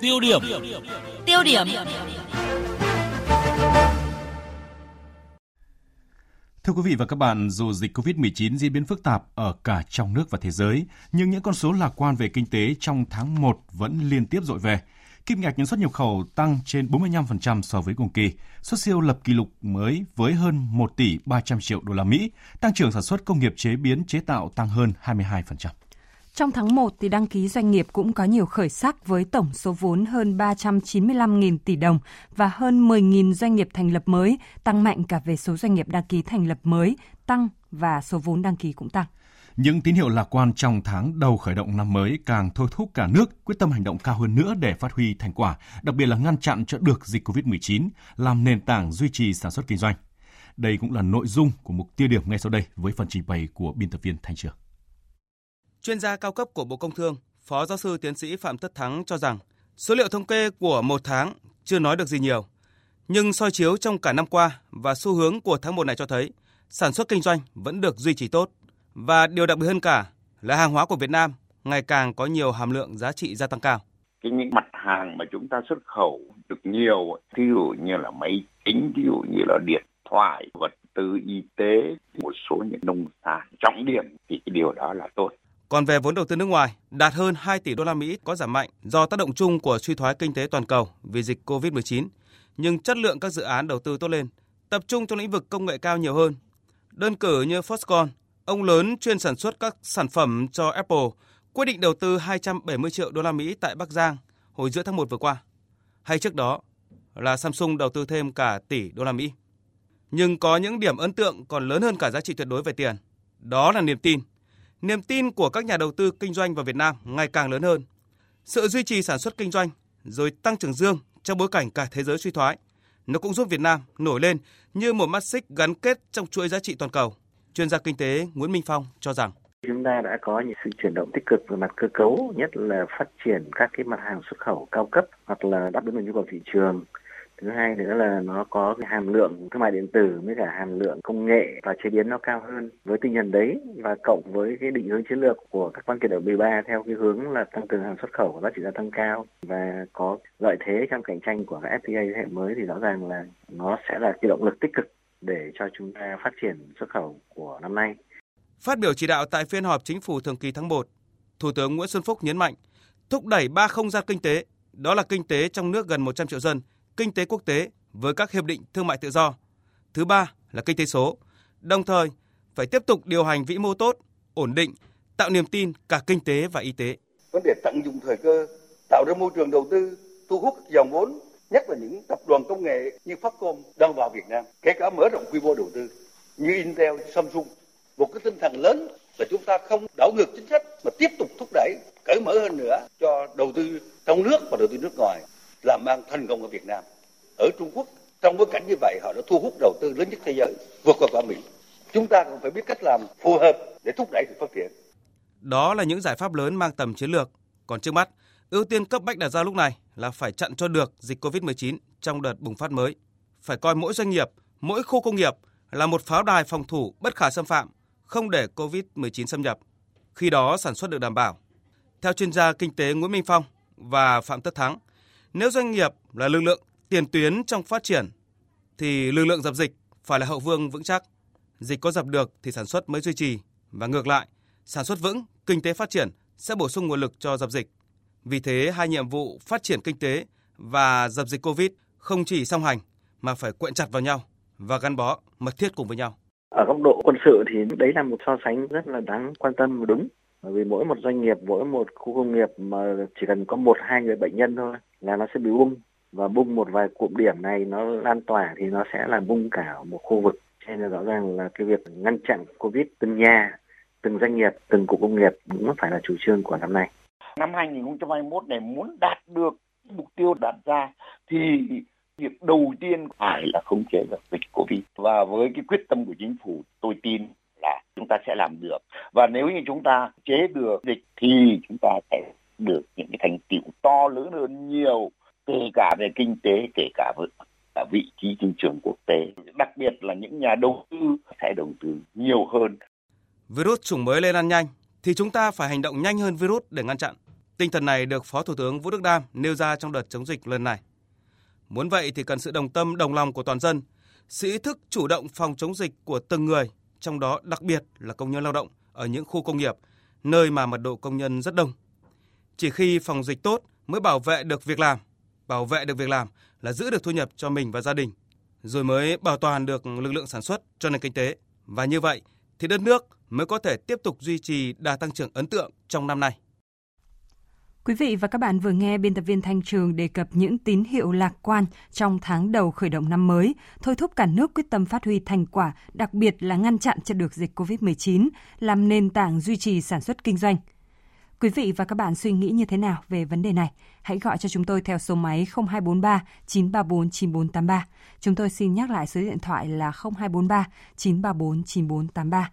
Tiêu điểm. Tiêu điểm. Thưa quý vị và các bạn, dù dịch COVID-19 diễn biến phức tạp ở cả trong nước và thế giới, nhưng những con số lạc quan về kinh tế trong tháng 1 vẫn liên tiếp dội về. Kim ngạch xuất nhập khẩu tăng trên 45% so với cùng kỳ, xuất siêu lập kỷ lục mới với hơn 1 tỷ 300 triệu đô la Mỹ, tăng trưởng sản xuất công nghiệp chế biến chế tạo tăng hơn 22%. Trong tháng 1 thì đăng ký doanh nghiệp cũng có nhiều khởi sắc với tổng số vốn hơn 395.000 tỷ đồng và hơn 10.000 doanh nghiệp thành lập mới, tăng mạnh cả về số doanh nghiệp đăng ký thành lập mới, tăng và số vốn đăng ký cũng tăng. Những tín hiệu lạc quan trong tháng đầu khởi động năm mới càng thôi thúc cả nước quyết tâm hành động cao hơn nữa để phát huy thành quả, đặc biệt là ngăn chặn cho được dịch COVID-19, làm nền tảng duy trì sản xuất kinh doanh. Đây cũng là nội dung của mục tiêu điểm ngay sau đây với phần trình bày của biên tập viên Thanh Trường. Chuyên gia cao cấp của Bộ Công Thương, Phó giáo sư tiến sĩ Phạm Tất Thắng cho rằng số liệu thống kê của một tháng chưa nói được gì nhiều. Nhưng soi chiếu trong cả năm qua và xu hướng của tháng 1 này cho thấy sản xuất kinh doanh vẫn được duy trì tốt. Và điều đặc biệt hơn cả là hàng hóa của Việt Nam ngày càng có nhiều hàm lượng giá trị gia tăng cao. Cái những mặt hàng mà chúng ta xuất khẩu được nhiều, ví dụ như là máy tính, ví dụ như là điện thoại, vật tư y tế, một số những nông sản trọng điểm thì cái điều đó là tốt. Còn về vốn đầu tư nước ngoài, đạt hơn 2 tỷ đô la Mỹ có giảm mạnh do tác động chung của suy thoái kinh tế toàn cầu vì dịch Covid-19, nhưng chất lượng các dự án đầu tư tốt lên, tập trung trong lĩnh vực công nghệ cao nhiều hơn. Đơn cử như Foxconn, ông lớn chuyên sản xuất các sản phẩm cho Apple, quyết định đầu tư 270 triệu đô la Mỹ tại Bắc Giang hồi giữa tháng 1 vừa qua. Hay trước đó là Samsung đầu tư thêm cả tỷ đô la Mỹ. Nhưng có những điểm ấn tượng còn lớn hơn cả giá trị tuyệt đối về tiền. Đó là niềm tin niềm tin của các nhà đầu tư kinh doanh vào Việt Nam ngày càng lớn hơn. Sự duy trì sản xuất kinh doanh rồi tăng trưởng dương trong bối cảnh cả thế giới suy thoái, nó cũng giúp Việt Nam nổi lên như một mắt xích gắn kết trong chuỗi giá trị toàn cầu. Chuyên gia kinh tế Nguyễn Minh Phong cho rằng chúng ta đã có những sự chuyển động tích cực về mặt cơ cấu, nhất là phát triển các cái mặt hàng xuất khẩu cao cấp hoặc là đáp ứng được nhu cầu thị trường thứ hai nữa là nó có cái hàm lượng thương mại điện tử với cả hàm lượng công nghệ và chế biến nó cao hơn với tinh thần đấy và cộng với cái định hướng chiến lược của các văn kiện ở 13 theo cái hướng là tăng cường hàng xuất khẩu và giá trị gia tăng cao và có lợi thế trong cạnh tranh của các FTA thế hệ mới thì rõ ràng là nó sẽ là cái động lực tích cực để cho chúng ta phát triển xuất khẩu của năm nay. Phát biểu chỉ đạo tại phiên họp chính phủ thường kỳ tháng 1, Thủ tướng Nguyễn Xuân Phúc nhấn mạnh thúc đẩy ba không gian kinh tế, đó là kinh tế trong nước gần 100 triệu dân, kinh tế quốc tế với các hiệp định thương mại tự do. Thứ ba là kinh tế số. Đồng thời, phải tiếp tục điều hành vĩ mô tốt, ổn định, tạo niềm tin cả kinh tế và y tế. Vấn đề tận dụng thời cơ, tạo ra môi trường đầu tư, thu hút dòng vốn, nhất là những tập đoàn công nghệ như Foxconn đang vào Việt Nam, kể cả mở rộng quy mô đầu tư như Intel, Samsung. Một cái tinh thần lớn là chúng ta không đảo ngược chính sách mà tiếp tục thúc đẩy cởi mở hơn nữa cho đầu tư trong nước và đầu tư nước ngoài làm ăn thành công ở Việt Nam. Ở Trung Quốc, trong bối cảnh như vậy họ đã thu hút đầu tư lớn nhất thế giới, vượt qua cả Mỹ. Chúng ta cũng phải biết cách làm phù hợp để thúc đẩy sự phát triển. Đó là những giải pháp lớn mang tầm chiến lược. Còn trước mắt, ưu tiên cấp bách đặt ra lúc này là phải chặn cho được dịch COVID-19 trong đợt bùng phát mới. Phải coi mỗi doanh nghiệp, mỗi khu công nghiệp là một pháo đài phòng thủ bất khả xâm phạm, không để COVID-19 xâm nhập. Khi đó sản xuất được đảm bảo. Theo chuyên gia kinh tế Nguyễn Minh Phong và Phạm Tất Thắng, nếu doanh nghiệp là lực lượng tiền tuyến trong phát triển thì lực lượng dập dịch phải là hậu vương vững chắc. Dịch có dập được thì sản xuất mới duy trì và ngược lại, sản xuất vững, kinh tế phát triển sẽ bổ sung nguồn lực cho dập dịch. Vì thế, hai nhiệm vụ phát triển kinh tế và dập dịch Covid không chỉ song hành mà phải quyện chặt vào nhau và gắn bó mật thiết cùng với nhau. Ở góc độ quân sự thì đấy là một so sánh rất là đáng quan tâm và đúng. Bởi vì mỗi một doanh nghiệp, mỗi một khu công nghiệp mà chỉ cần có một hai người bệnh nhân thôi là nó sẽ bị bung. Và bung một vài cụm điểm này nó lan tỏa thì nó sẽ là bung cả một khu vực. Cho nên là rõ ràng là cái việc ngăn chặn covid từng nhà từng doanh nghiệp từng cụm công nghiệp cũng phải là chủ trương của năm nay. Năm 2021 này muốn đạt được mục tiêu đặt ra thì việc đầu tiên phải là khống chế được dịch covid. Và với cái quyết tâm của chính phủ tôi tin chúng ta sẽ làm được. Và nếu như chúng ta chế được dịch thì chúng ta sẽ được những cái thành tiệu to lớn hơn nhiều kể cả về kinh tế kể cả về vị trí thị trường quốc tế. Đặc biệt là những nhà đầu tư sẽ đầu tư nhiều hơn. Virus chủng mới lây lan nhanh thì chúng ta phải hành động nhanh hơn virus để ngăn chặn. Tinh thần này được Phó Thủ tướng Vũ Đức Đam nêu ra trong đợt chống dịch lần này. Muốn vậy thì cần sự đồng tâm đồng lòng của toàn dân, sự ý thức chủ động phòng chống dịch của từng người, trong đó đặc biệt là công nhân lao động ở những khu công nghiệp, nơi mà mật độ công nhân rất đông. Chỉ khi phòng dịch tốt mới bảo vệ được việc làm, bảo vệ được việc làm là giữ được thu nhập cho mình và gia đình, rồi mới bảo toàn được lực lượng sản xuất cho nền kinh tế. Và như vậy thì đất nước mới có thể tiếp tục duy trì đà tăng trưởng ấn tượng trong năm nay. Quý vị và các bạn vừa nghe biên tập viên Thanh Trường đề cập những tín hiệu lạc quan trong tháng đầu khởi động năm mới, thôi thúc cả nước quyết tâm phát huy thành quả, đặc biệt là ngăn chặn cho được dịch COVID-19, làm nền tảng duy trì sản xuất kinh doanh. Quý vị và các bạn suy nghĩ như thế nào về vấn đề này? Hãy gọi cho chúng tôi theo số máy 0243 934 9483. Chúng tôi xin nhắc lại số điện thoại là 0243 934 9483.